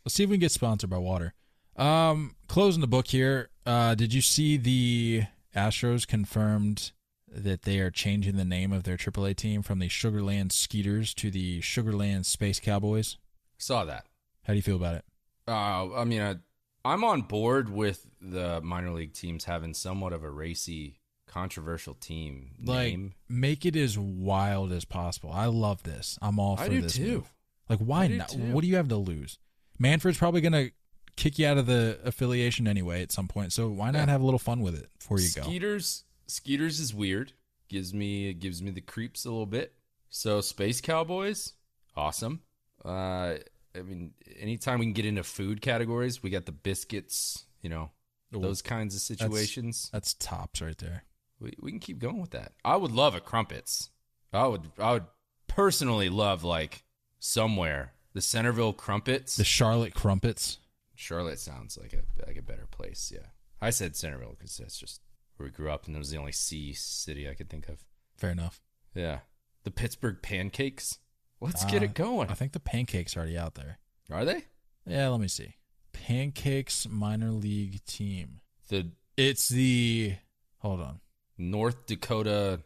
Let's see if we can get sponsored by water. Um, closing the book here. Uh, did you see the Astros confirmed that they are changing the name of their AAA team from the Sugarland Skeeters to the Sugarland Space Cowboys? Saw that. How do you feel about it? Uh, I mean, I, I'm on board with the minor league teams having somewhat of a racy, controversial team Like, name. make it as wild as possible. I love this. I'm all for I do this too. move. Like, why not? too. What do you have to lose? Manfred's probably gonna kick you out of the affiliation anyway at some point. So why not Yeah. have a little fun with it before you go? Skeeters, Skeeters is weird. Gives me it gives me the creeps a little bit. So Space Cowboys, awesome. Uh, I mean, anytime we can get into food categories, we got the biscuits. You know, Ooh, those kinds of situations. That's tops right there. we, we can keep going with that. I would love a crumpets. I would I would personally love like somewhere the Centerville crumpets. The Charlotte Crumpets. Charlotte sounds like a like a better place. Yeah, I said Centerville because that's just where we grew up, and it was the only C city I could think of. Fair enough. Yeah, the Pittsburgh pancakes. Let's get Uh, it going. I think the pancakes are already out there. Are they Yeah, let me see. Pancakes minor league team. the It's the hold on. North Dakota?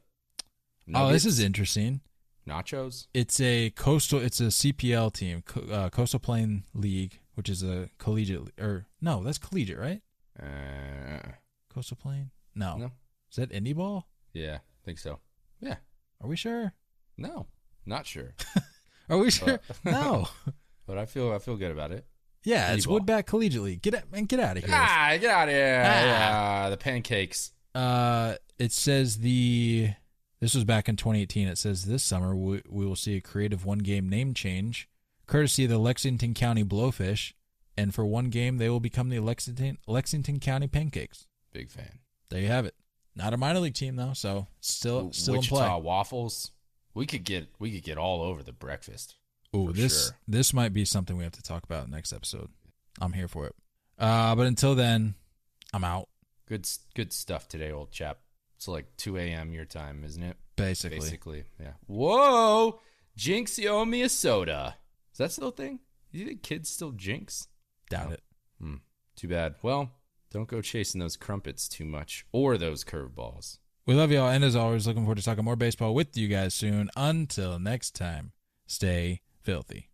Oh, this is interesting. nachos. It's a coastal. It's a CPL team, uh, Coastal Plain League, which is a collegiate. Or no, that's collegiate, right? Uh, Coastal Plain. No, no, is that indie ball? yeah, I think so. Yeah, Are we sure? no, not sure, (laughs) Are we sure? Uh, (laughs) no. (laughs) but I feel I feel good about it. Yeah, it's ball. Woodback Collegiate League. Get out, and get out of here. Ah, get out of here! Ah. Yeah, the pancakes. Uh, it says the. This was back in 2018. It says this summer we, we will see a creative one-game name change, courtesy of the Lexington County Blowfish, and for one game they will become the Lexington Lexington County Pancakes. Big fan. There you have it. Not a minor league team though, so still still Wichita in play. waffles. We could get we could get all over the breakfast. Ooh, for this sure. this might be something we have to talk about next episode. I'm here for it. Uh, but until then, I'm out. Good good stuff today, old chap. It's like 2 a.m. your time, isn't it? Basically, Basically, yeah. Whoa! Jinx, you owe me a soda. Is that still a thing? Do you think kids still jinx? Doubt it. Hmm. Too bad. Well, don't go chasing those crumpets too much or those curveballs. We love y'all, and as always, looking forward to talking more baseball with you guys soon. Until next time, stay filthy.